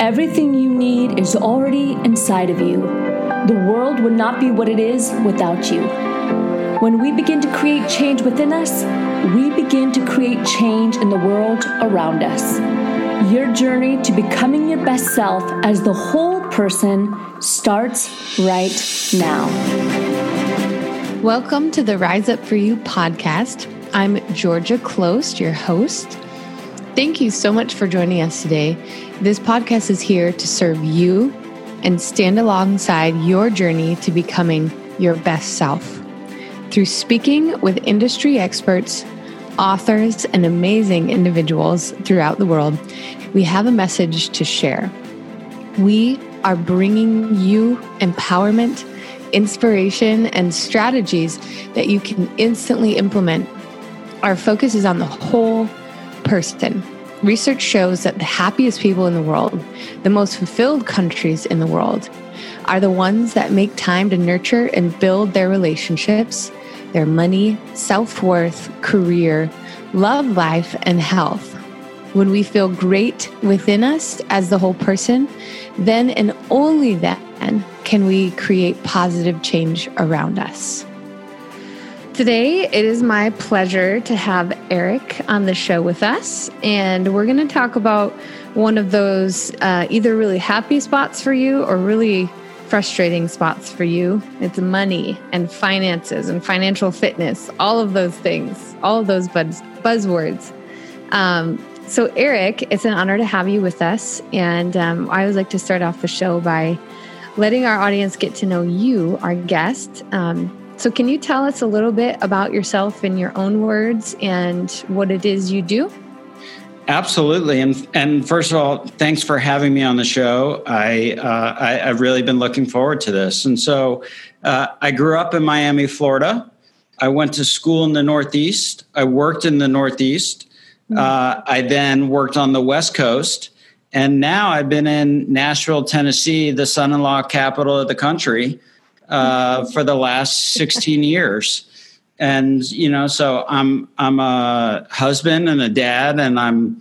Everything you need is already inside of you. The world would not be what it is without you. When we begin to create change within us, we begin to create change in the world around us. Your journey to becoming your best self as the whole person starts right now. Welcome to the Rise Up For You podcast. I'm Georgia Close, your host. Thank you so much for joining us today. This podcast is here to serve you and stand alongside your journey to becoming your best self. Through speaking with industry experts, authors, and amazing individuals throughout the world, we have a message to share. We are bringing you empowerment, inspiration, and strategies that you can instantly implement. Our focus is on the whole person. Research shows that the happiest people in the world, the most fulfilled countries in the world, are the ones that make time to nurture and build their relationships, their money, self worth, career, love life, and health. When we feel great within us as the whole person, then and only then can we create positive change around us. Today, it is my pleasure to have Eric on the show with us, and we're going to talk about one of those uh, either really happy spots for you or really frustrating spots for you. It's money and finances and financial fitness, all of those things, all of those buzz- buzzwords. Um, so, Eric, it's an honor to have you with us. And um, I always like to start off the show by letting our audience get to know you, our guest. Um, so, can you tell us a little bit about yourself in your own words and what it is you do? Absolutely, and and first of all, thanks for having me on the show. I, uh, I have really been looking forward to this, and so uh, I grew up in Miami, Florida. I went to school in the Northeast. I worked in the Northeast. Mm-hmm. Uh, I then worked on the West Coast, and now I've been in Nashville, Tennessee, the son-in-law capital of the country uh, for the last 16 years. And you know, so I'm I'm a husband and a dad, and I'm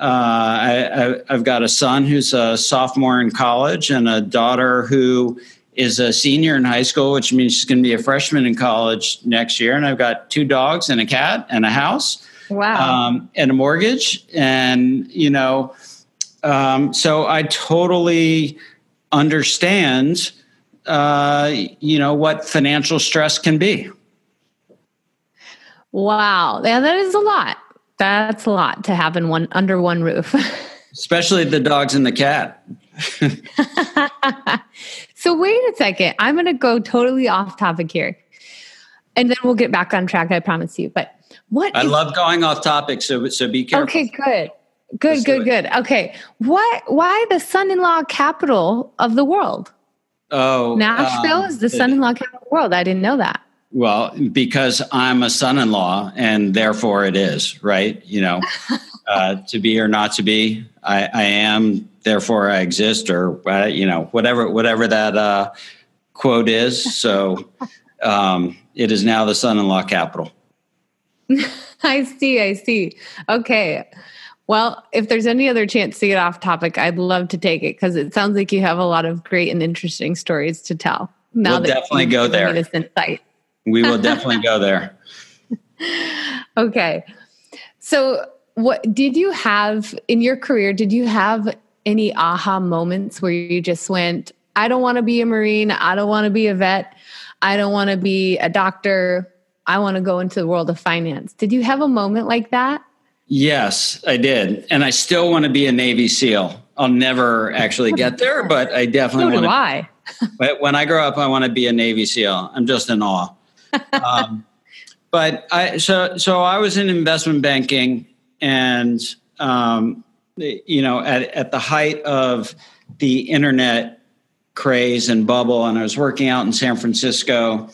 uh, I, have got a son who's a sophomore in college, and a daughter who is a senior in high school, which means she's going to be a freshman in college next year. And I've got two dogs and a cat and a house, wow, um, and a mortgage, and you know, um, so I totally understand uh, you know what financial stress can be. Wow, yeah, that is a lot. That's a lot to have in one under one roof. Especially the dogs and the cat. so wait a second. I'm going to go totally off topic here, and then we'll get back on track. I promise you. But what? I is, love going off topic, so so be careful. Okay, good. Good, Let's good, good. Okay. What why the son-in-law capital of the world? Oh, Nashville um, is the son-in-law capital of the world. I didn't know that. Well, because I'm a son-in-law, and therefore it is right. You know, uh, to be or not to be, I, I am. Therefore, I exist, or uh, you know, whatever whatever that uh, quote is. So, um, it is now the son-in-law capital. I see. I see. Okay. Well, if there's any other chance to get off topic, I'd love to take it because it sounds like you have a lot of great and interesting stories to tell. Now we'll definitely go there. This insight. We will definitely go there. Okay. So, what did you have in your career? Did you have any aha moments where you just went, I don't want to be a Marine. I don't want to be a vet. I don't want to be a doctor. I want to go into the world of finance. Did you have a moment like that? Yes, I did. And I still want to be a Navy SEAL. I'll never actually get there, but I definitely so want to. I. but when I grow up, I want to be a Navy SEAL. I'm just in awe. Um, but I so so I was in investment banking, and um, you know, at at the height of the internet craze and bubble, and I was working out in San Francisco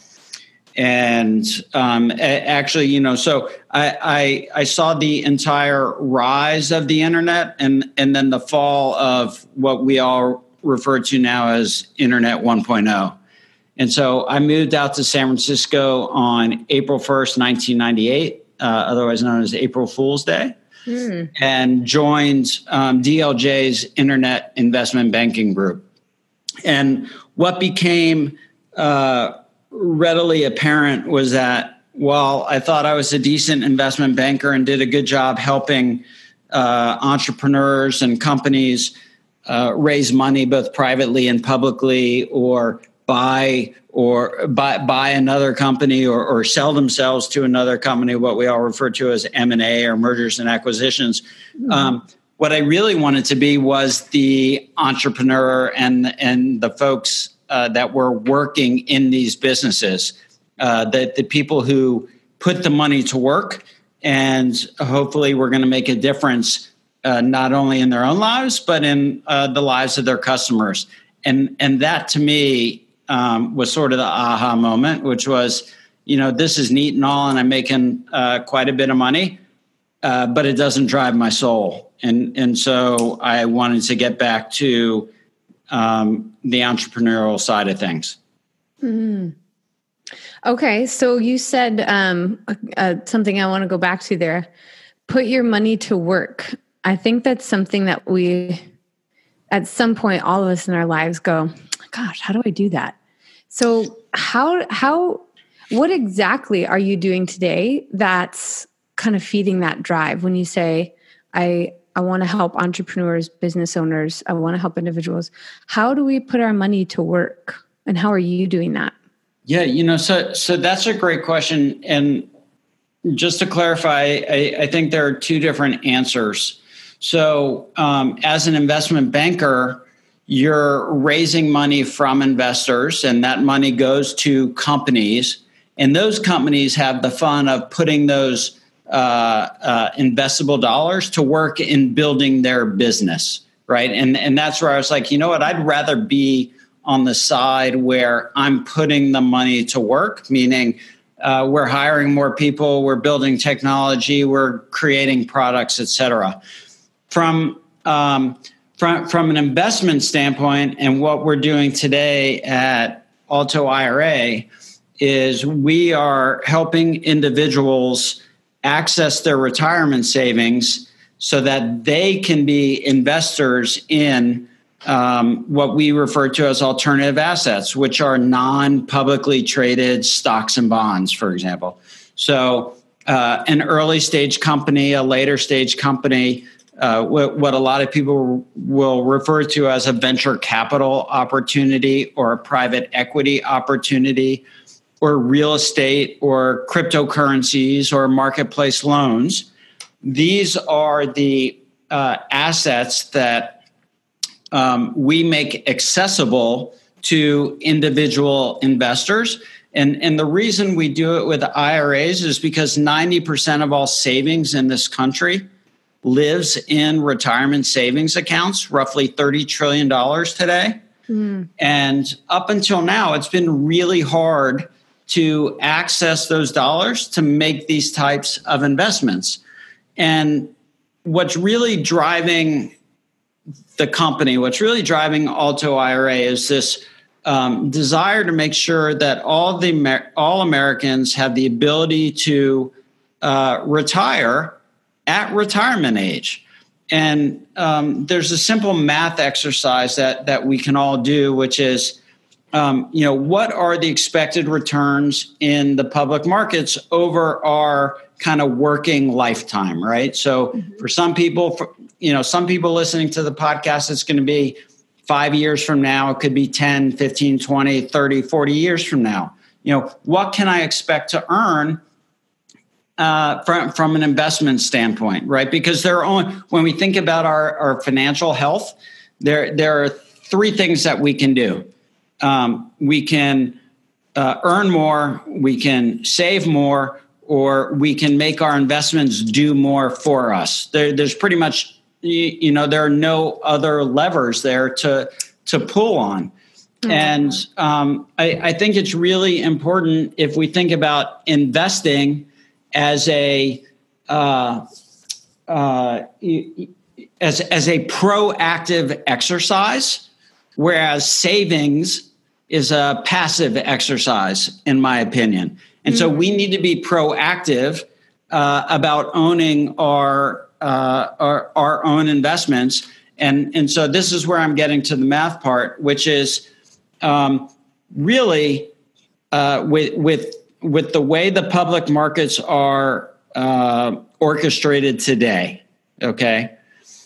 and um, actually, you know, so I, I, I saw the entire rise of the internet and and then the fall of what we all refer to now as Internet 1.0. And so I moved out to San Francisco on April 1st, 1998, uh, otherwise known as April Fool's Day. mm. and joined um, DLJ's Internet Investment Banking Group. And what became uh, readily apparent was that while I thought I was a decent investment banker and did a good job helping uh, entrepreneurs and companies uh, raise money both privately and publicly or buy or buy, buy another company or, or sell themselves to another company what we all refer to as m&a or mergers and acquisitions mm-hmm. um, what i really wanted to be was the entrepreneur and and the folks uh, that were working in these businesses uh, the, the people who put the money to work and hopefully we're going to make a difference uh, not only in their own lives but in uh, the lives of their customers and and that to me um, was sort of the aha moment, which was, you know, this is neat and all, and I'm making uh, quite a bit of money, uh, but it doesn't drive my soul. And and so I wanted to get back to um, the entrepreneurial side of things. Mm. Okay, so you said um, uh, something I want to go back to there. Put your money to work. I think that's something that we, at some point, all of us in our lives go, gosh, how do I do that? So how how what exactly are you doing today that's kind of feeding that drive when you say I I want to help entrepreneurs, business owners, I want to help individuals. How do we put our money to work and how are you doing that? Yeah, you know, so so that's a great question and just to clarify, I, I think there are two different answers. So, um, as an investment banker, you're raising money from investors, and that money goes to companies. And those companies have the fun of putting those uh, uh, investable dollars to work in building their business, right? And and that's where I was like, you know what? I'd rather be on the side where I'm putting the money to work, meaning uh, we're hiring more people, we're building technology, we're creating products, et cetera. From um, from from an investment standpoint, and what we're doing today at Alto IRA is we are helping individuals access their retirement savings so that they can be investors in um, what we refer to as alternative assets, which are non publicly traded stocks and bonds, for example. So, uh, an early stage company, a later stage company uh, what, what, a lot of people will refer to as a venture capital opportunity or a private equity opportunity or real estate or cryptocurrencies or marketplace loans. These are the uh, assets that um, we make accessible to individual investors. And, and the reason we do it with IRAs is because 90% of all savings in this country lives in retirement savings accounts, roughly $30 trillion today. Mm. And up until now, it's been really hard to access those dollars to make these types of investments. And what's really driving the company, what's really driving Alto IRA is this um, desire to make sure that all the all Americans have the ability to uh, retire at retirement age. And um, there's a simple math exercise that that we can all do, which is, um, you know, what are the expected returns in the public markets over our kind of working lifetime, right? So mm-hmm. for some people, for, you know, some people listening to the podcast, it's going to be five years from now. It could be 10, 15, 20, 30, 40 years from now. You know, what can I expect to earn uh, from from an investment standpoint, right? Because there are only when we think about our, our financial health, there there are three things that we can do. Um, we can uh, earn more, we can save more, or we can make our investments do more for us. There, there's pretty much you, know there are no other levers there to to pull on. Mm-hmm. And um, I, I think it's really important if we think about investing as a uh, uh, as as a proactive exercise, whereas savings is a passive exercise, in my opinion. And mm-hmm. so we need to be proactive uh, about owning our uh, our, our own investments. And, and so this is where I'm getting to the math part, which is um, really uh, with, with, with the way the public markets are uh, orchestrated today. Okay.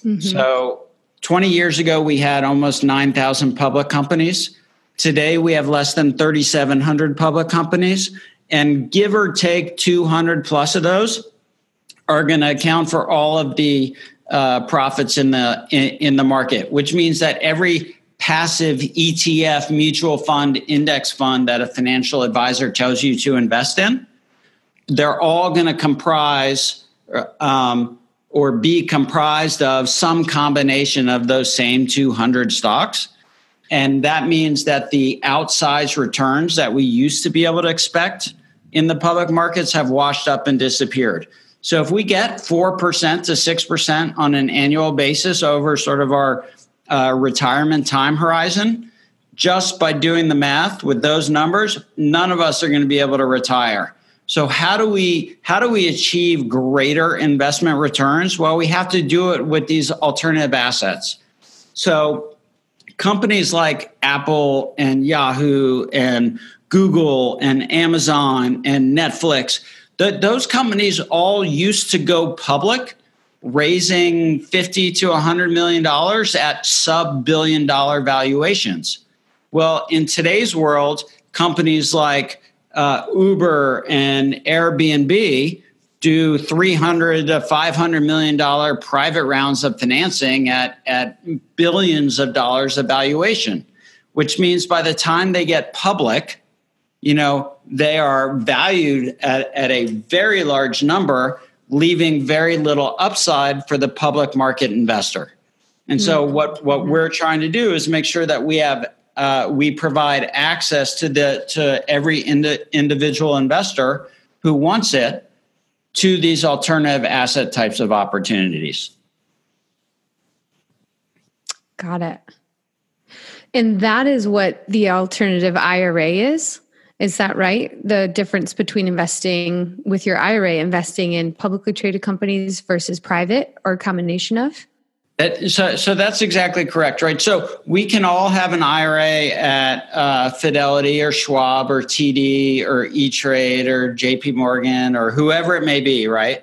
Mm-hmm. So 20 years ago, we had almost 9,000 public companies. Today, we have less than 3,700 public companies. And give or take 200 plus of those are going to account for all of the uh, profits in the in, in the market, which means that every passive ETF, mutual fund, index fund that a financial advisor tells you to invest in, they're all going to comprise um, or be comprised of some combination of those same 200 stocks. And that means that the outsized returns that we used to be able to expect in the public markets have washed up and disappeared. So if we get 4% to 6% on an annual basis over sort of our uh, retirement time horizon, just by doing the math with those numbers, none of us are going to be able to retire. So how do we how do we achieve greater investment returns? Well, we have to do it with these alternative assets. So companies like Apple and Yahoo and Google and Amazon and Netflix, those companies all used to go public raising 50 to 100 million dollars at sub billion dollar valuations. Well, in today's world, companies like uh, Uber and Airbnb do 300 to 500 million dollar private rounds of financing at, at billions of dollars of valuation, which means by the time they get public, you know, they are valued at, at a very large number, leaving very little upside for the public market investor. And so mm-hmm. what, what we're trying to do is make sure that we have uh, we provide access to the to every indi- individual investor who wants it to these alternative asset types of opportunities. Got it. And that is what the alternative IRA is. Is that right? The difference between investing with your IRA, investing in publicly traded companies versus private, or combination of? That, so, so that's exactly correct, right? So we can all have an IRA at uh, Fidelity or Schwab or TD or E Trade or J.P. Morgan or whoever it may be, right?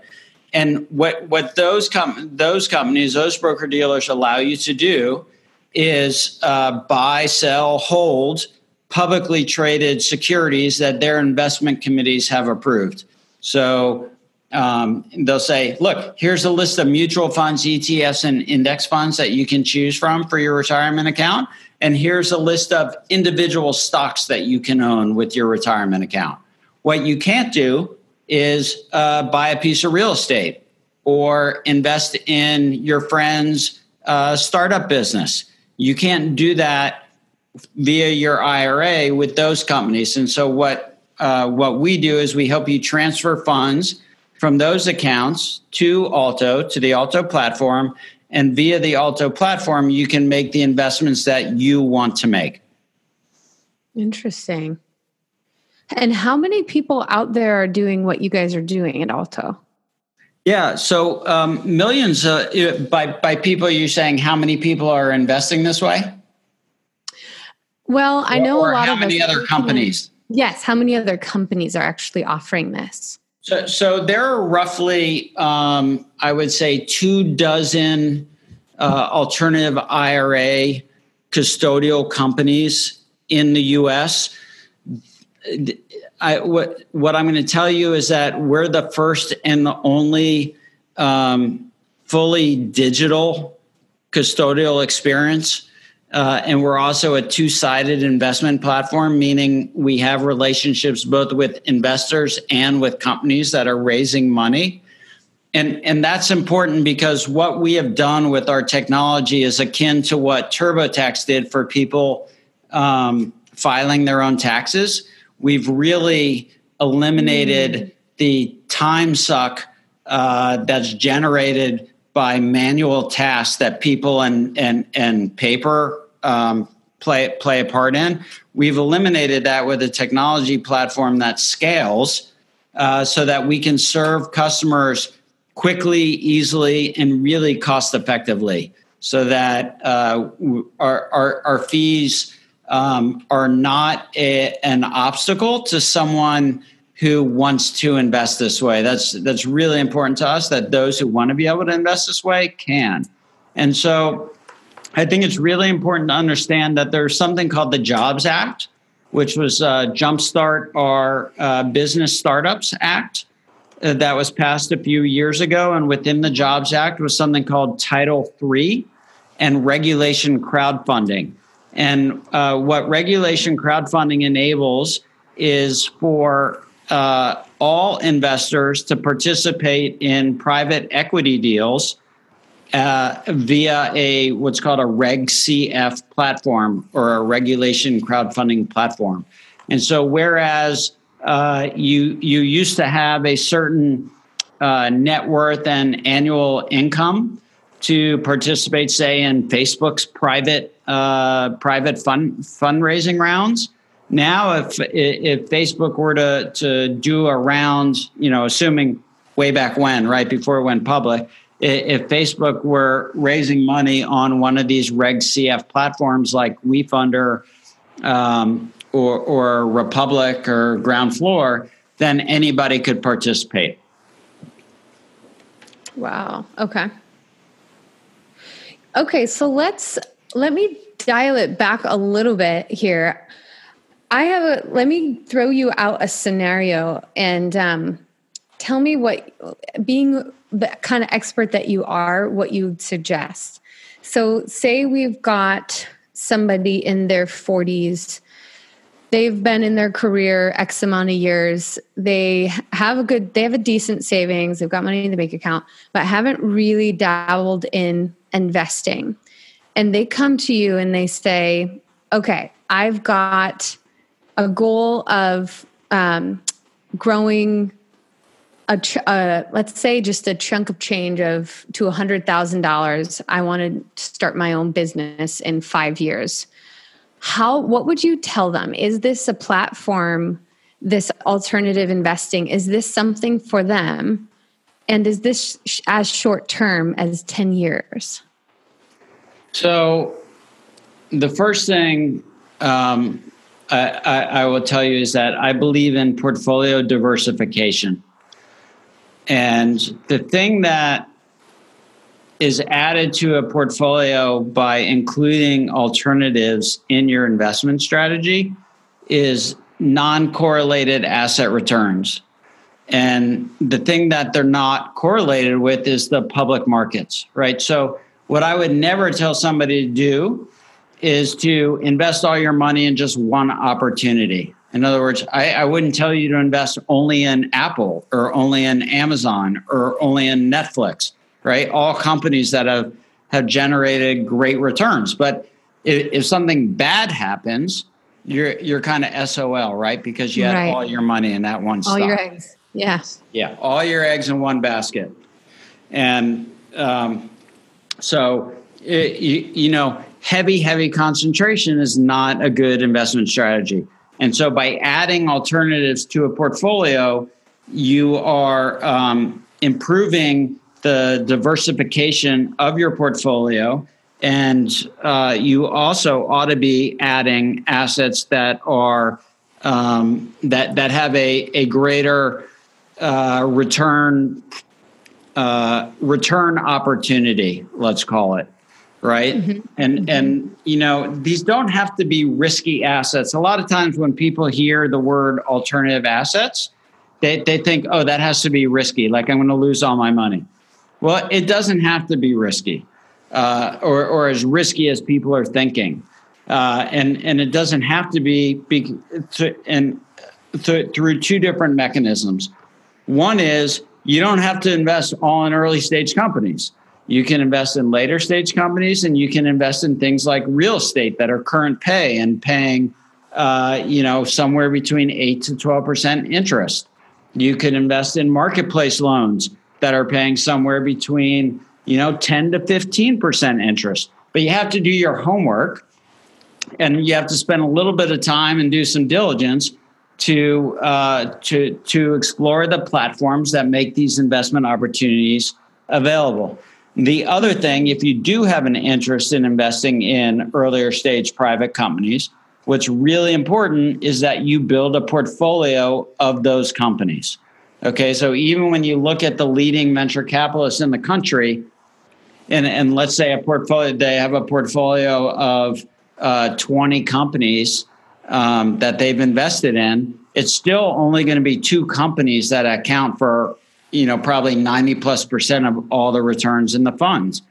And what what those com- those companies, those broker dealers allow you to do is uh, buy, sell, hold publicly traded securities that their investment committees have approved. So um, they'll say, look, here's a list of mutual funds, ETFs, and index funds that you can choose from for your retirement account. And here's a list of individual stocks that you can own with your retirement account. What you can't do is uh, buy a piece of real estate or invest in your friend's uh, startup business. You can't do that via your IRA with those companies. And so, what uh, what we do is we help you transfer funds from those accounts to Alto, to the Alto platform. And via the Alto platform, you can make the investments that you want to make. Interesting. And how many people out there are doing what you guys are doing at Alto? Yeah, so um, millions uh, by by people. You're saying how many people are investing this way? Well, I know or, or a lot how of many other companies. Yes, how many other companies are actually offering this? So, so there are roughly, um, I would say, two dozen uh, alternative IRA custodial companies in the U.S. I, what what I'm going to tell you is that we're the first and the only um, fully digital custodial experience uh, and we're also a two sided investment platform, meaning we have relationships both with investors and with companies that are raising money. And, and that's important because what we have done with our technology is akin to what TurboTax did for people um, filing their own taxes. We've really eliminated mm. the time suck uh, that's generated by manual tasks that people and and and paper um, play play a part in. We've eliminated that with a technology platform that scales, uh, so that we can serve customers quickly, easily, and really cost effectively so that uh, our, our, our, fees um, are not a, an obstacle to someone who wants to invest this way. That's that's really important to us that those who want to be able to invest this way can. And so I think it's really important to understand that there's something called the Jobs Act, which was uh, Jumpstart Our uh, Business Startups Act uh, that was passed a few years ago. And within the Jobs Act was something called Title III and regulation crowdfunding. And uh, what regulation crowdfunding enables is for uh, all investors to participate in private equity deals uh, via a what's called a Reg CF platform or a regulation crowdfunding platform. And so, whereas uh, you you used to have a certain uh, net worth and annual income to participate, say, in Facebook's private uh, private fund fundraising rounds. Now, if if Facebook were to to do a round, you know, assuming way back when, right before it went public, if Facebook were raising money on one of these Reg CF platforms like WeFunder um, or, or Republic or Ground Floor, then anybody could participate. Wow. Okay. Okay, so let's let me dial it back a little bit here. I have a let me throw you out a scenario and um, tell me what being the kind of expert that you are, what you'd suggest. So, say we've got somebody in their 40s they've been in their career x amount of years. They have a good they have a decent savings. They've got money in the bank account but haven't really dabbled in investing. And they come to you and they say okay i've got a goal of um, growing a ch- uh, let's say just a chunk of change of to a hundred thousand dollars. I want to start my own business in five years. How? What would you tell them? Is this a platform? This alternative investing is this something for them? And is this sh- as short term as ten years? So, the first thing um, I, I, will tell you is that I believe in portfolio diversification. And the thing that is added to a portfolio by including alternatives in your investment strategy is non correlated asset returns. And the thing that they're not correlated with is the public markets, right? So, what I would never tell somebody to do is to invest all your money in just one opportunity. In other words, I, I, wouldn't tell you to invest only in Apple or only in Amazon or only in Netflix, right? All companies that have, have generated great returns. But if, if something bad happens, you're you're kind of SOL, right? Because you had right. all your money in that one all stock. All your eggs. Yes. Yeah, all your eggs in one basket. And um, so, it, you, you know, heavy, heavy concentration is not a good investment strategy. And so by adding alternatives to a portfolio, you are um, improving the diversification of your portfolio. And uh, you also ought to be adding assets that are um, that that have a, a greater uh, return uh, return opportunity, let's call it right? Mm-hmm. and mm-hmm. and you know these don't have to be risky assets. A lot of times when people hear the word alternative assets they, they think oh that has to be risky like i'm going to lose all my money. Well it doesn't have to be risky uh, or, or as risky as people are thinking. Uh, and and it doesn't have to be, be to, and th- through two different mechanisms. One is you don't have to invest all in early stage companies you can invest in later stage companies and you can invest in things like real estate that are current pay and paying, uh, you know, somewhere between 8 to 12% interest. You can invest in marketplace loans that are paying somewhere between, you know, 10 to 15% interest. But you have to do your homework and you have to spend a little bit of time and do some diligence to uh, to to explore the platforms that make these investment opportunities available. The other thing, if you do have an interest in investing in earlier stage private companies, what's really important is that you build a portfolio of those companies. Okay, so even when you look at the leading venture capitalists in the country, and, and let's say a portfolio, they have a portfolio of uh, 20 companies um, that they've invested in, it's still only going to be two companies that account for, you know, probably 90 plus percent of all the returns in the funds.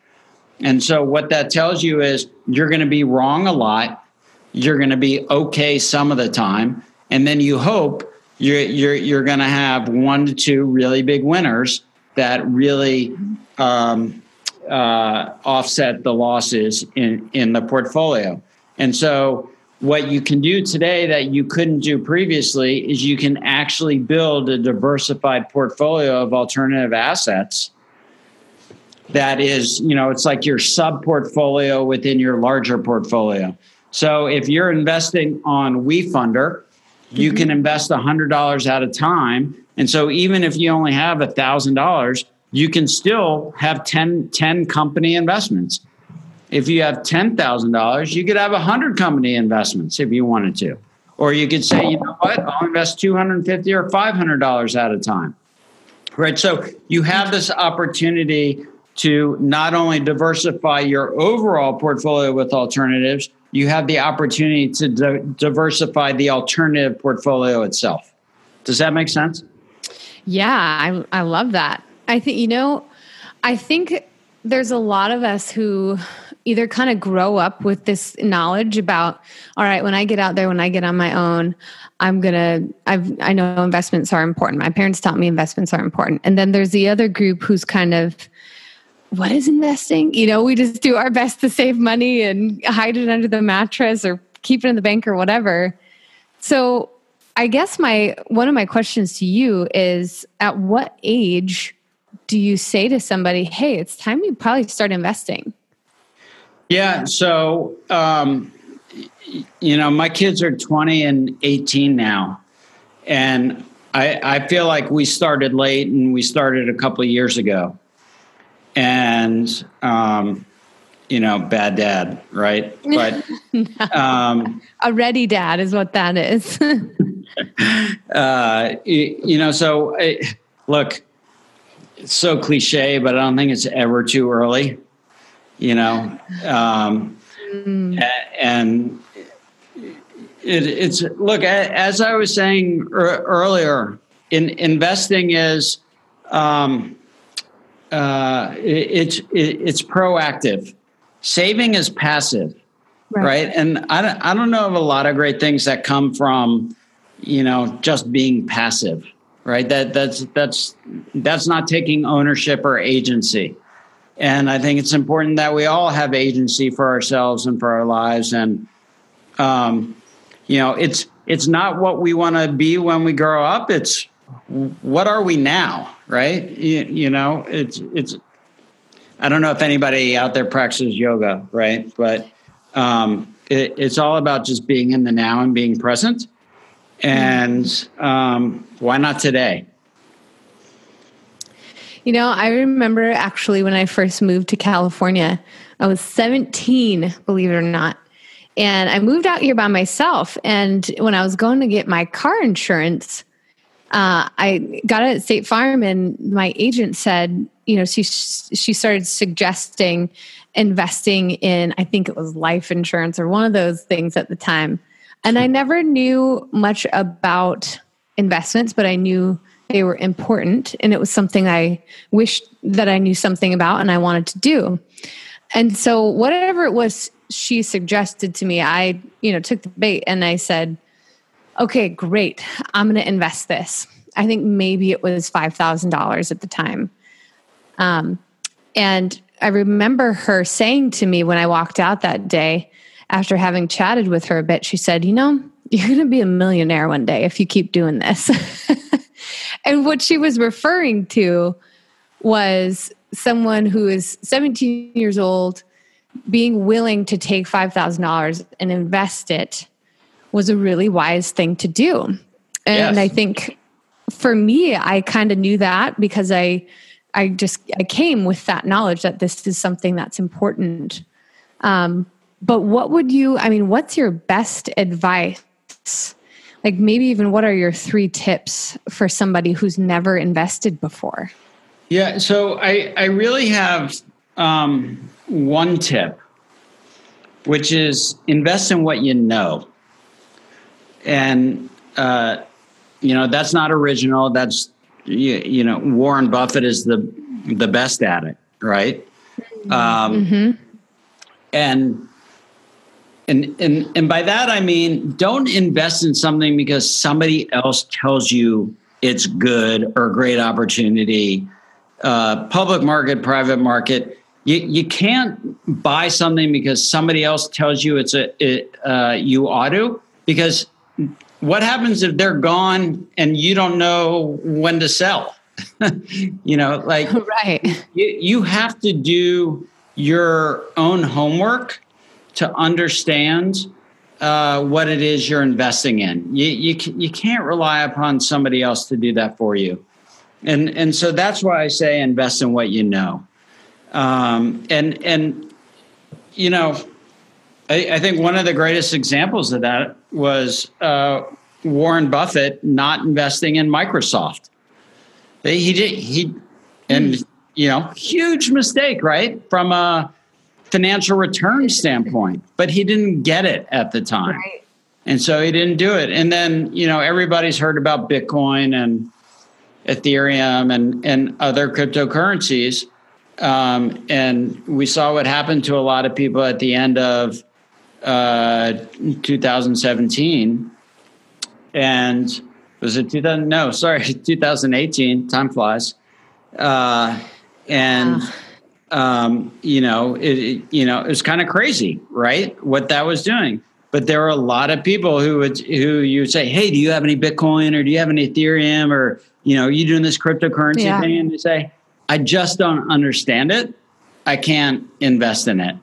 And so what that tells you is you're going to be wrong a lot. You're going to be okay some of the time. And then you hope you're, you're, you're going to have one to two really big winners that really um, uh, offset the losses in, in the portfolio. And so what you can do today that you couldn't do previously is you can actually build a diversified portfolio of alternative assets that is you know it's like your sub portfolio within your larger portfolio. So if you're investing on wefunder you mm-hmm. can invest $100 at a time. And so even if you only have $1000 you can still have 10, 10 company investments if you have $10,000, you could have 100 company investments if you wanted to. Or you could say, you know what, I'll invest 250 or $500 at a time. Right? So you have this opportunity to not only diversify your overall portfolio with alternatives, you have the opportunity to di- diversify the alternative portfolio itself. Does that make sense? Yeah, I, I love that. I think, you know, I think there's a lot of us who either kind of grow up with this knowledge about all right when i get out there when i get on my own i'm gonna i've i know investments are important. My parents taught me investments are important. And then there's the other group who's kind of what is investing? You know we just do our best to save money and hide it under the mattress or keep it in the bank or whatever. So i guess my one of my questions to you is at what age do you say to somebody hey it's time you probably start investing yeah. So, um, you know, my kids are 20 and 18 now. And I, I feel like we started late and we started a couple of years ago. And, um, you know, bad dad, right? But um, a ready dad is what that is. uh, you, you, know, so look, it's so cliche, but I don't think it's ever too early you know, um, mm. and it, it's look as I was saying earlier. In investing is um, uh, it, it's it, it's proactive. Saving is passive, right? right? And I don't, I don't know of a lot of great things that come from you know just being passive, right? That that's that's that's not taking ownership or agency. And I think it's important that we all have agency for ourselves and for our lives. And, um, you know, it's, it's not what we want to be when we grow up. It's what are we now, right? You, you know, it's, it's, I don't know if anybody out there practices yoga, right? But um, it, it's all about just being in the now and being present. And um, why not today? You know, I remember actually when I first moved to California, I was 17, believe it or not. And I moved out here by myself. And when I was going to get my car insurance, uh, I got it at State Farm, and my agent said, you know, she she started suggesting investing in, I think it was life insurance or one of those things at the time. And I never knew much about investments, but I knew they were important and it was something I wished that I knew something about and I wanted to do. And so whatever it was she suggested to me, I, you know, took the bait and I said, "Okay, great. I'm going to invest this." I think maybe it was $5,000 at the time. Um, and I remember her saying to me when I walked out that day after having chatted with her a bit, she said, "You know, you're going to be a millionaire one day if you keep doing this." And what she was referring to was someone who is 17 years old being willing to take $5,000 and invest it was a really wise thing to do. And yes. I think for me, I kind of knew that because I, I just I came with that knowledge that this is something that's important. Um, but what would you? I mean, what's your best advice? Like maybe even what are your three tips for somebody who's never invested before? Yeah, so I I really have um, one tip, which is invest in what you know, and uh, you know that's not original. That's you, you, know Warren Buffett is the the best at it, right? Um, mm-hmm. And and and and by that I mean don't invest in something because somebody else tells you it's good or a great opportunity. Uh, public market, private market. You, you can't buy something because somebody else tells you it's a it, uh, you ought to because what happens if they're gone and you don't know when to sell? you know, like right. You, you have to do your own homework to understand uh, what it is you're investing in. You, you you can't rely upon somebody else to do that for you, and and so that's why I say invest in what you know, um, and and you know I, I, think one of the greatest examples of that was uh, Warren Buffett not investing in Microsoft. He did he, and you know, huge mistake, right, from a financial return standpoint. But he didn't get it at the time, right. and so he didn't do it. And then you know, everybody's heard about Bitcoin and Ethereum and and other cryptocurrencies. Um, and we saw what happened to a lot of people at the end of uh, 2017 and was it 2000 no sorry 2018 time flies uh, and um, you know it, it, you know it was kind of crazy right what that was doing. But there were a lot of people who would who you would say hey do you have any bitcoin or do you have any ethereum or you know are you doing this cryptocurrency yeah. thing? And they say i just don't understand it. I can't invest in it.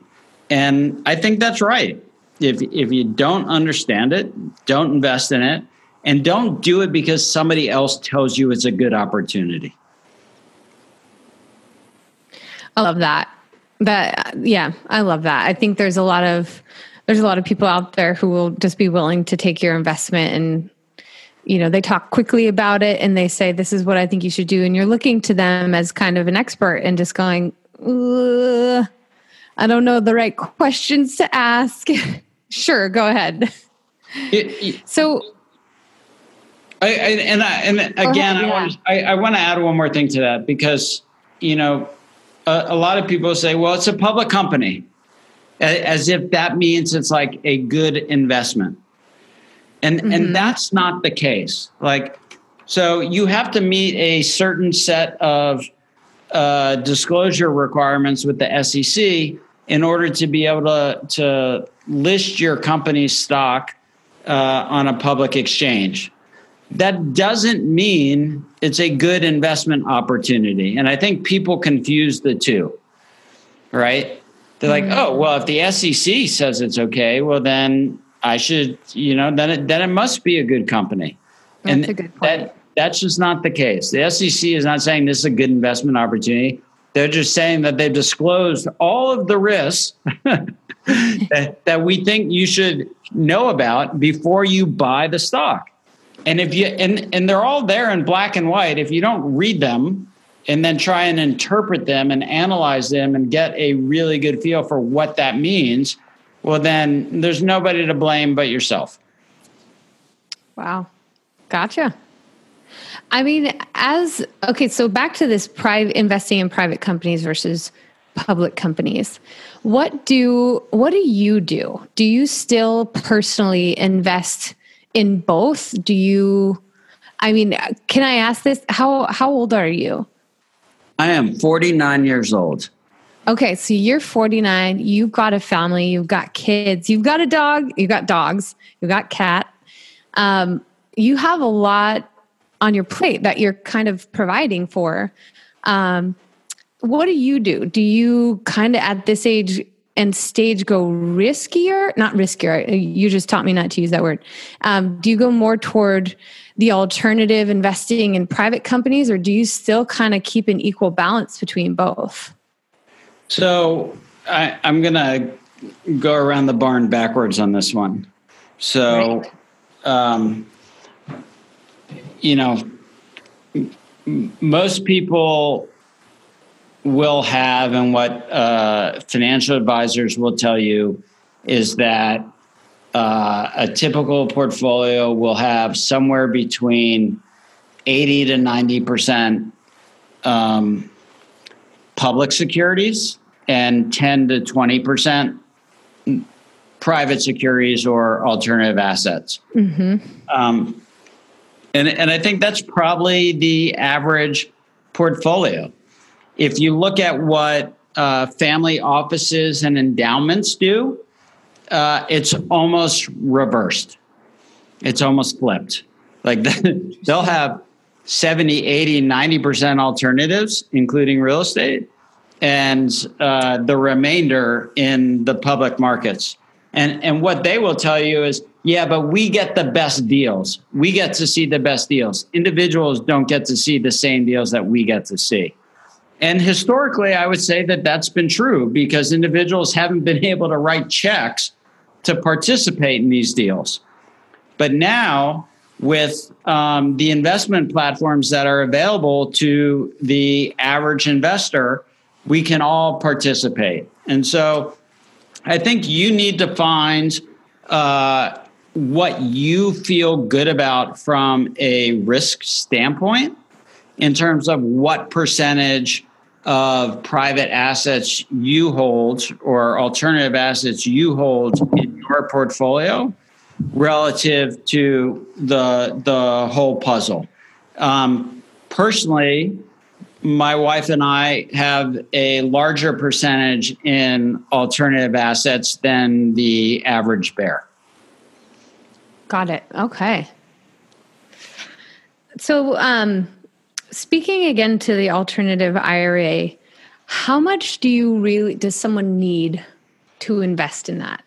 And i think that's right. If if you don't understand it, don't invest in it, and don't do it because somebody else tells you it's a good opportunity. I love that. That yeah, I love that. I think there's a lot of there's a lot of people out there who will just be willing to take your investment and you know they talk quickly about it and they say this is what i think you should do and you're looking to them as kind of an expert and just going i don't know the right questions to ask Sure, go ahead. It, it, so, I, I, and I, and again, ahead, yeah. I want I, I want to add one more thing to that because you know a, a, lot of people say, well, it's a public company, as if that means it's like a good investment, and mm-hmm. and that's not the case. Like, so you have to meet a certain set of uh, disclosure requirements with the SEC in order to be able to to list your company's stock uh, on a public exchange. That doesn't mean it's a good investment opportunity. And I think people confuse the two, right? They're like, mm-hmm. oh, well, if the SEC says it's okay, well, then I should, you know, then it, then it must be a good company. That's and a good point. That, that's just not the case. The SEC is not saying this is a good investment opportunity. They're just saying that they've disclosed all of the risks that, that we think you should know about before you buy the stock. And if you and and they're all there in black and white. If you don't read them and then try and interpret them and analyze them and get a really good feel for what that means, well then there's nobody to blame but yourself. Wow. Gotcha. I mean, as okay, so back to this private investing in private companies versus public companies. What do what do you do? Do you still personally invest in both? Do you I mean, can I ask this? How how old are you? I am 49 years old. Okay, so you're 49, you've got a family, you've got kids, you've got a dog, you've got dogs, you've got cat. Um, you have a lot on your plate that you're kind of providing for. Um, what do you do? Do you kind of at this age and stage go riskier? Not riskier. You just taught me not to use that word. Um, do you go more toward the alternative investing in private companies, or do you still kind of keep an equal balance between both? So I, am going to go around the barn backwards on this one. So, right. um, you know, most people will have, and what uh, financial advisors will tell you is that uh, a typical portfolio will have somewhere between 80 to 90 percent um, public securities and 10 to 20 percent private securities or alternative assets. Mm-hmm. Um, and, and I think that's probably the average portfolio. If you look at what uh, family offices and endowments do, uh, it's almost reversed. It's almost flipped. Like they'll have 70, 80, 90% alternatives, including real estate, and uh, the remainder in the public markets. And, and what they will tell you is, yeah, but we get the best deals. We get to see the best deals. Individuals don't get to see the same deals that we get to see. And historically, I would say that that's been true because individuals haven't been able to write checks to participate in these deals. But now, with um, the investment platforms that are available to the average investor, we can all participate. And so I think you need to find uh, what you feel good about from a risk standpoint in terms of what percentage of private assets you hold or alternative assets you hold in your portfolio relative to the the whole puzzle. Um, personally, my wife and I have a larger percentage in alternative assets than the average bear. Got it. Okay. So, um, speaking again to the alternative IRA, how much do you really does someone need to invest in that?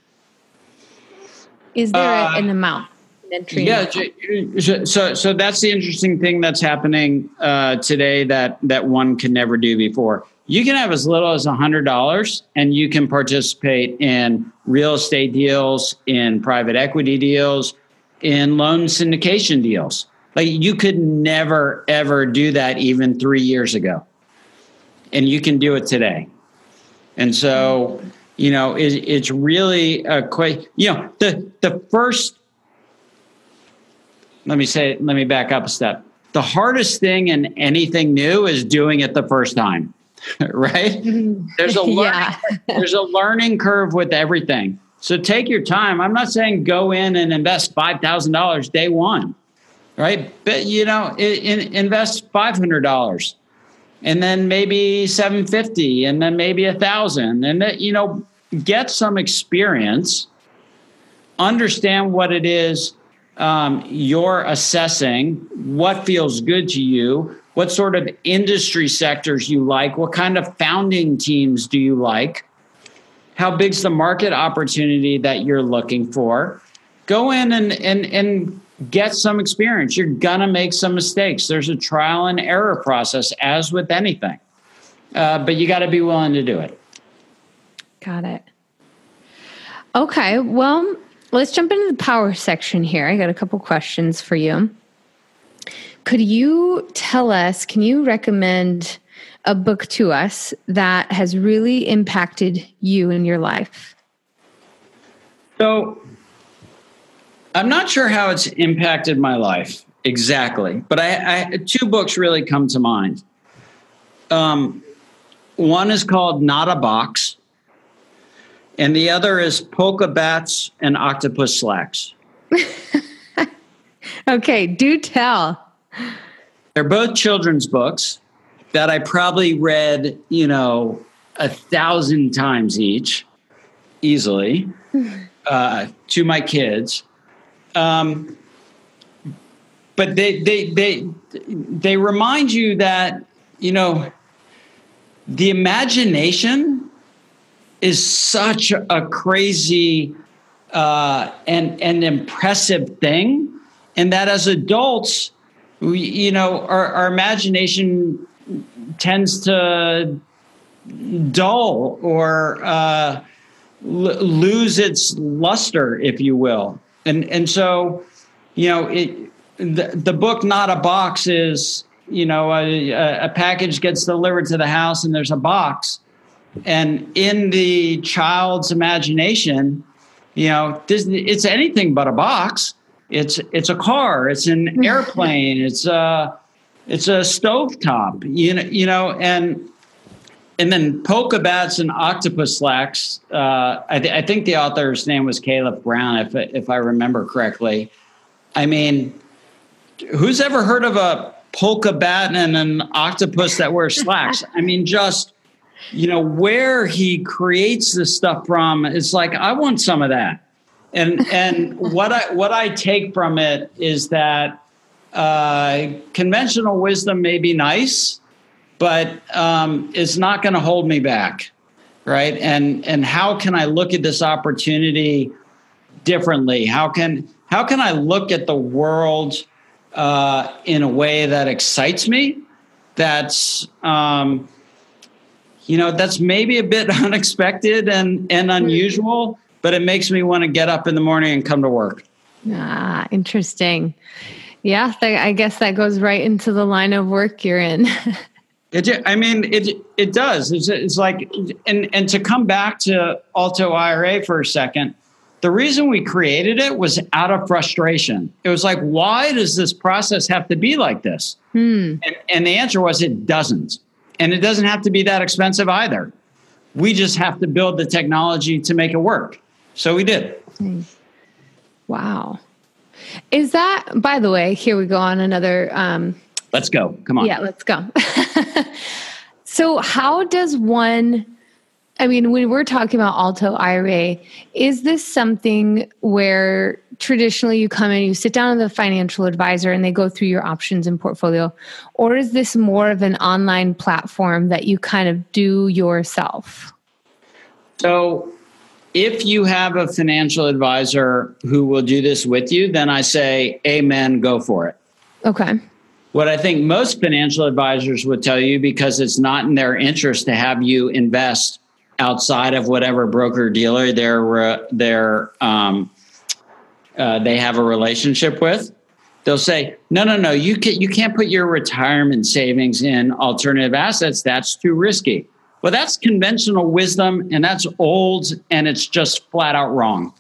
Is there uh, an amount? Yeah, so so that's the interesting thing that's happening uh, today that that one can never do before. You can have as little as a hundred dollars, and you can participate in real estate deals, in private equity deals, in loan syndication deals. Like you could never ever do that even three years ago, and you can do it today. And so, you know, it, it's really a quite. You know, the the first let me say, let me back up a step. The hardest thing in anything new is doing it the first time, right? There's a learning, yeah. there's a learning curve with everything. So take your time. I'm not saying go in and invest five thousand dollars day one, right? But you know, in, in, invest five hundred dollars, and then maybe seven fifty, and then maybe a thousand, and that you know, get some experience, understand what it is um, you're assessing what feels good to you, what sort of industry sectors you like, what kind of founding teams do you like, how big's the market opportunity that you're looking for. Go in and and and get some experience. You're gonna make some mistakes. There's a trial and error process, as with anything, uh, but you got to be willing to do it. Got it. Okay, well, let's jump into the power section here. I got a couple questions for you. Could you tell us, can you recommend a book to us that has really impacted you in your life? So, I'm not sure how it's impacted my life exactly, but I, I two books really come to mind. Um, one is called Not a Box and the other is polka bats and octopus slacks. okay, do tell. They're both children's books that I probably read, you know, a thousand times each, easily, uh, to my kids. Um, but they, they, they, they remind you that, you know, the imagination is such a crazy uh, and and impressive thing, and that as adults, we, you know, our, our imagination tends to dull or uh, l- lose its luster, if you will, and and so, you know, it the, the book not a box is you know a, a package gets delivered to the house and there's a box. And in the child's imagination you know this, it's anything but a box. It's it's a car it's an airplane it's a it's a stovetop you know you know and and then polka bats and octopus slacks uh, I, th- I think the author's name was Calef Brown if if i remember correctly. I mean who's ever heard of a polka bat and an octopus that wears slacks? I mean just you know where he creates this stuff from it's like i want some of that. And and what i what i take from it is that uh, conventional wisdom may be nice but um, it's not going to hold me back right? And and how can i look at this opportunity differently? How can how can i look at the world uh, in a way that excites me? That's um, you know that's maybe a bit unexpected and and unusual but it makes me want to get up in the morning and come to work. Ah interesting. Yeah i guess that goes right into the line of work you're in it, i mean it it does it's, it's like and and to come back to alto ira for a second the reason we created it was out of frustration it was like why does this process have to be like this hmm. and, and the answer was it doesn't and it doesn't have to be that expensive either. We just have to build the technology to make it work. So we did. Wow. Is that, by the way, here we go on another. Um, let's go. Come on. Yeah, let's go. so, how does one I mean, when we're talking about Alto IRA, is this something where traditionally you come in, you sit down with a financial advisor and they go through your options and portfolio? Or is this more of an online platform that you kind of do yourself? So, if you have a financial advisor who will do this with you, then I say, Amen, go for it. Okay. What I think most financial advisors would tell you, because it's not in their interest to have you invest outside of whatever broker dealer they're they're um, uh, they have a relationship with. They'll say, "No, no, no. You can you can't put your retirement savings in alternative assets. That's too risky." Well, that's conventional wisdom, and that's old, and it's just flat out wrong.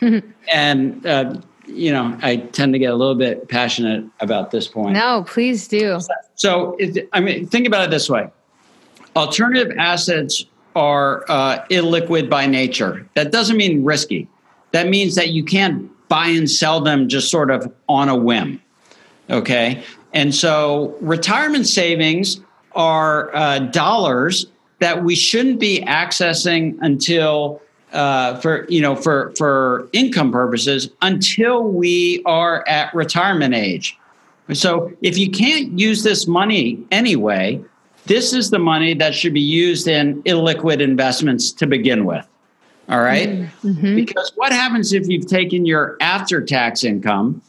and uh, you know, I tend to get a little bit passionate about this point. No, please do. So, it, I mean, think about it this way: alternative assets are uh, illiquid by nature. That doesn't mean risky. That means that you can't buy and sell them just sort of on a whim. Okay. And so retirement savings are uh, dollars that we shouldn't be accessing until uh, for you know for for income purposes until we are at retirement age. So if you can't use this money anyway, this is the money that should be used in illiquid investments to begin with. All right? mm-hmm. Because what happens if you've taken your after tax income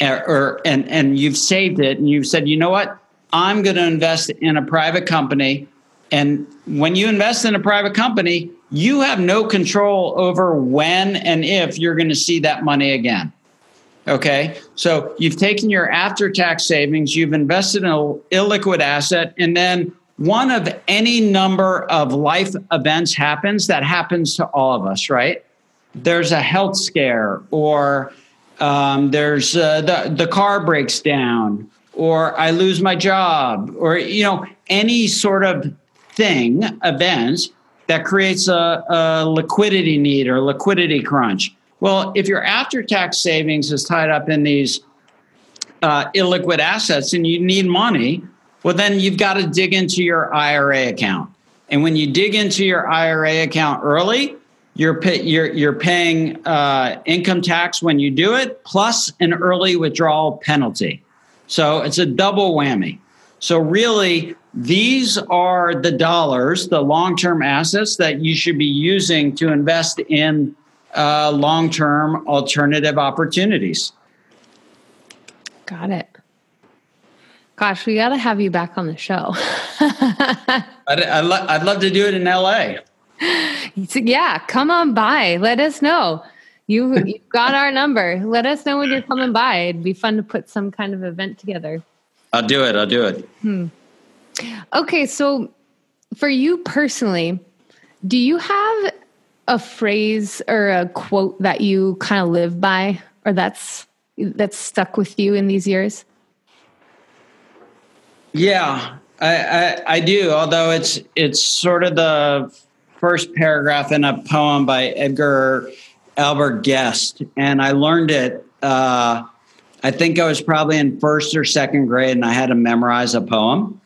or, er, or and and you've saved it and you've said, "You know what? I'm going to invest in a private company." And when you invest in a private company, you have no control over when and if you're going to see that money again. Okay. So you've taken your after tax savings, you've invested in an illiquid asset, and then one of any number of life events happens that happens to all of us, right? There's a health scare, or um, there's uh, the, the car breaks down, or I lose my job, or, you know, any sort of thing, events that creates a, a liquidity need or liquidity crunch well, if your after tax savings is tied up in these uh, illiquid assets and you need money, well, then you've got to dig into your IRA account. And when you dig into your IRA account early, you're pay, you're you're paying uh, income tax when you do it, plus an early withdrawal penalty. So it's a double whammy. So really, these are the dollars, the long term assets that you should be using to invest in uh, long term alternative opportunities. Got it. Gosh, we got to have you back on the show. I'd, I'd, lo- I'd, love to do it in LA. Yeah, come on by. Let us know. You, you've got our number. Let us know when you're coming by. It'd be fun to put some kind of event together. I'll do it. I'll do it. Hmm. Okay, so for you personally, do you have a phrase or a quote that you kind of live by or that's that's stuck with you in these years? Yeah, I, I, I do. Although it's it's sort of the first paragraph in a poem by Edgar Albert Guest, and I learned it. Uh, I think I was probably in first or second grade, and I had to memorize a poem.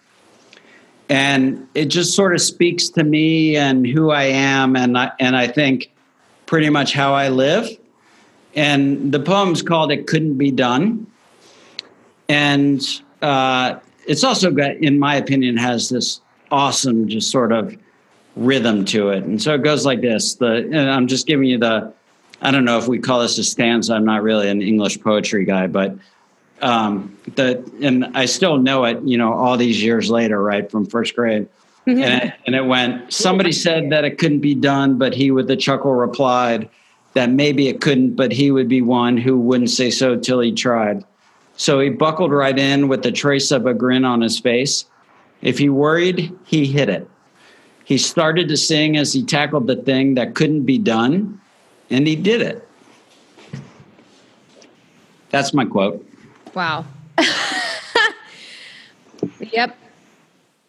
And it just sort of speaks to me and who I am, and I, and I think pretty much how I live. And the poem's called "It Couldn't Be Done," and uh, it's also got, in my opinion, has this awesome, just sort of rhythm to it. And so it goes like this. The I'm just giving you the I don't know if we call this a stanza. I'm not really an English poetry guy, but um, the and I still know it. You know, all these years later, right from first grade. Mm-hmm. And, it, and it went. Somebody said that it couldn't be done, but he, with a chuckle, replied that maybe it couldn't, but he would be one who wouldn't say so till he tried. So he buckled right in with the trace of a grin on his face. If he worried, he hit it. He started to sing as he tackled the thing that couldn't be done, and he did it. That's my quote. Wow. yep.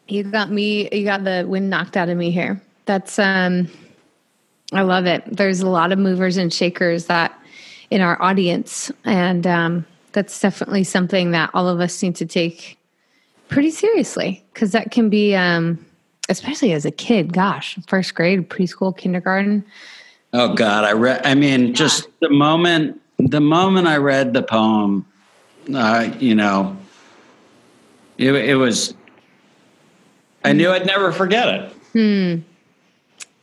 You got me, you got the wind knocked out of me here. That's, um, I love it. There's a lot of movers and shakers that in our audience. And, um, that's definitely something that all of us need to take pretty seriously because that can be um, especially as a kid gosh first grade preschool kindergarten oh god i read i mean yeah. just the moment the moment i read the poem uh, you know it, it was i knew i'd never forget it. Hmm.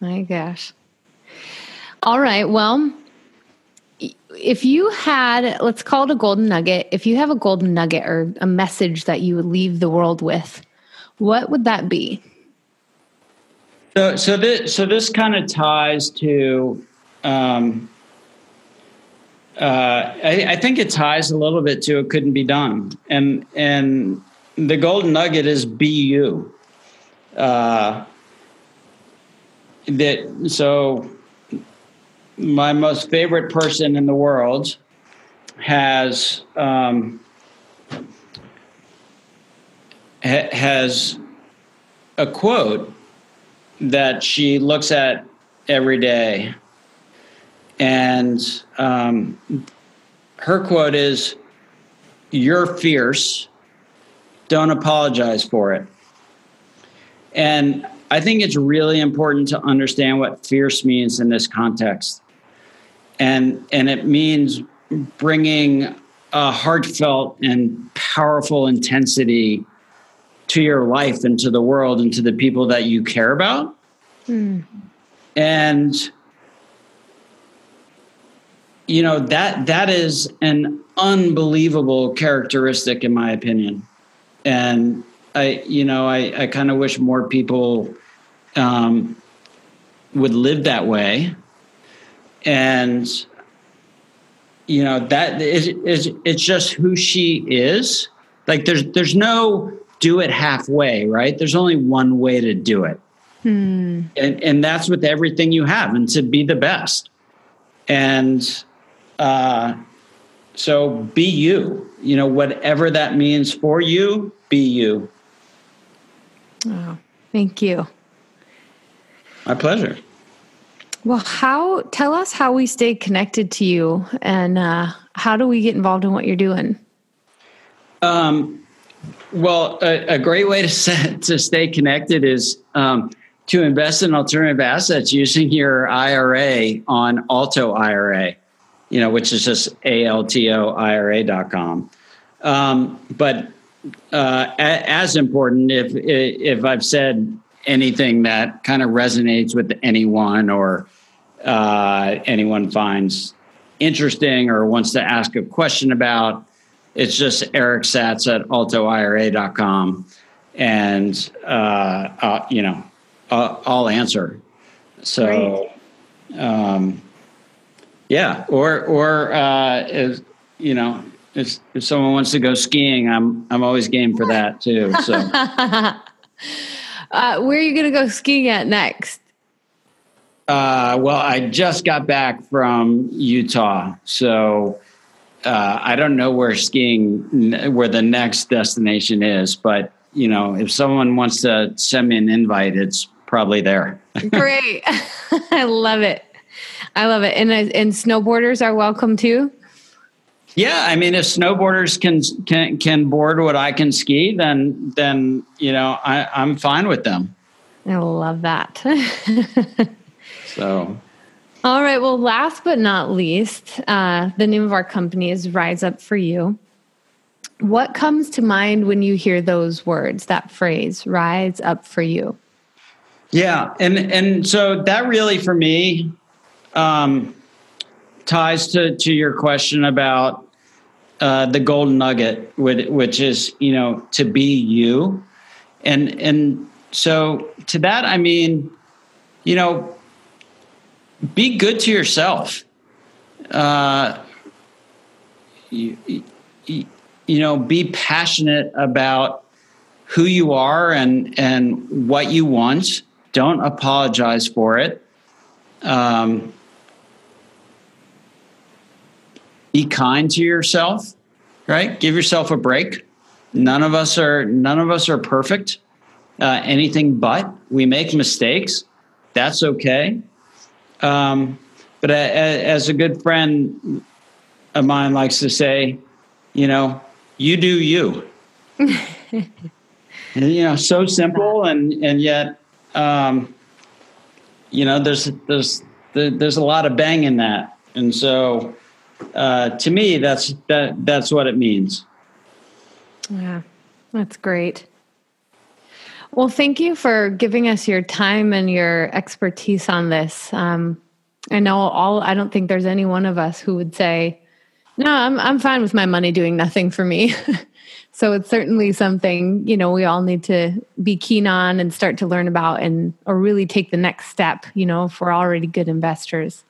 My gosh. All right well if you had, let's call it a golden nugget, if you have a golden nugget or a message that you would leave the world with, what would that be? So, so this, so this kind of ties to, um, uh, I, I, think it ties a little bit to it couldn't be done, and and the golden nugget is be you. Uh, that so my most favorite person in the world has um, ha- has a quote that she looks at every day, and um, her quote is, "You're fierce. Don't apologize for it." And I think it's really important to understand what fierce means in this context and and it means bringing a heartfelt and powerful intensity to your life and to the world and to the people that you care about mm. and you know that that is an unbelievable characteristic in my opinion. And i you know i, I kind of wish more people um, would live that way. And you know that is, is it's just who she is. Like there's there's no do it halfway right? There's only one way to do it. Hmm. and and that's with everything you have and to be the best. And uh so be you. You know whatever that means for you be you. Oh thank you. My pleasure. Well, how tell us how we stay connected to you and uh, how do we get involved in what you're doing? Um, well, a, a, great way to set, to stay connected is um, to invest in alternative assets using your IRA on Alto IRA, you know, which is just altoira.com. Um, but uh, as important if if I've said anything that kind of resonates with anyone or uh, anyone finds interesting or wants to ask a question about, it's just Eric Satz at altoira.com. And, uh, uh, you know, I'll, I'll answer. So, um, yeah, or, or, uh, if, you know, if, if someone wants to go skiing, I'm, I'm always game for that too. So, uh, where are you going to go skiing at next? Uh, well, I just got back from Utah, so uh, I don't know where skiing, where the next destination is. But you know, if someone wants to send me an invite, it's probably there. Great, I love it. I love it, and uh, and snowboarders are welcome too. Yeah, I mean, if snowboarders can can can board what I can ski, then then you know I, I'm fine with them. I love that. So, all right. Well, last but not least, uh, the name of our company is Rise Up for You. What comes to mind when you hear those words, that phrase, rise up for you? Yeah. And, and so that really, for me, um, ties to, to your question about uh, the golden nugget, which is, you know, to be you. And, and so to that, I mean, you know, be good to yourself. Uh, you, you, you know, be passionate about who you are and and what you want. Don't apologize for it. Um, be kind to yourself. Right? Give yourself a break. None of us are none of us are perfect. Uh, anything but we make mistakes. That's okay. Um, but as a good friend of mine likes to say, you know, you do you. and, you know, so simple and and yet, um, you know, there's there's there's a lot of bang in that, and so uh, to me, that's that that's what it means. Yeah, that's great. Well, thank you for giving us your time and your expertise on this. Um, I know all. I don't think there's any one of us who would say, "No, I'm I'm fine with my money doing nothing for me." so it's certainly something you know we all need to be keen on and start to learn about, and or really take the next step. You know, if we're already good investors.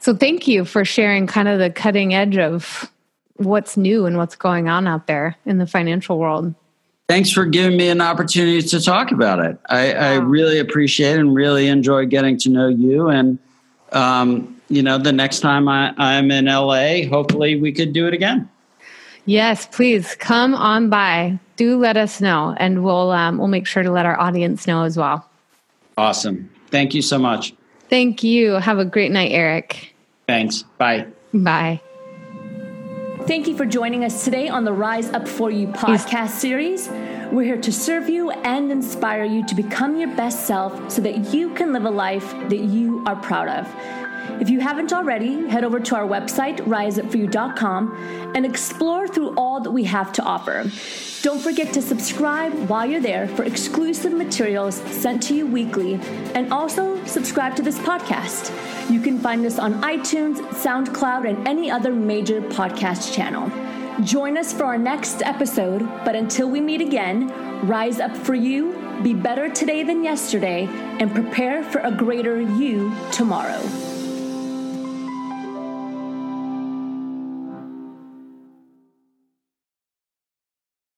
So thank you for sharing kind of the cutting edge of what's new and what's going on out there in the financial world thanks for giving me an opportunity to talk about it. I, I really appreciate and really enjoy getting to know you. And, um, you know, the next time I, I'm in LA, hopefully we could do it again. Yes, please come on by. Do let us know, and we'll um, we'll make sure to let our audience know as well. Awesome. Thank you so much. Thank you. Have a great night, Eric. Thanks. Bye. Bye. Thank you for joining us today on the Rise Up For You podcast series. We're here to serve you and inspire you to become your best self so that you can live a life that you are proud of. If you haven't already, head over to our website, riseupforyou.com, and explore through all that we have to offer. Don't forget to subscribe while you're there for exclusive materials sent to you weekly, and also subscribe to this podcast. You can find us on iTunes, SoundCloud, and any other major podcast channel. Join us for our next episode, but until we meet again, rise up for you, be better today than yesterday, and prepare for a greater you tomorrow.